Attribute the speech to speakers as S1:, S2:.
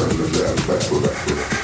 S1: やるべえ。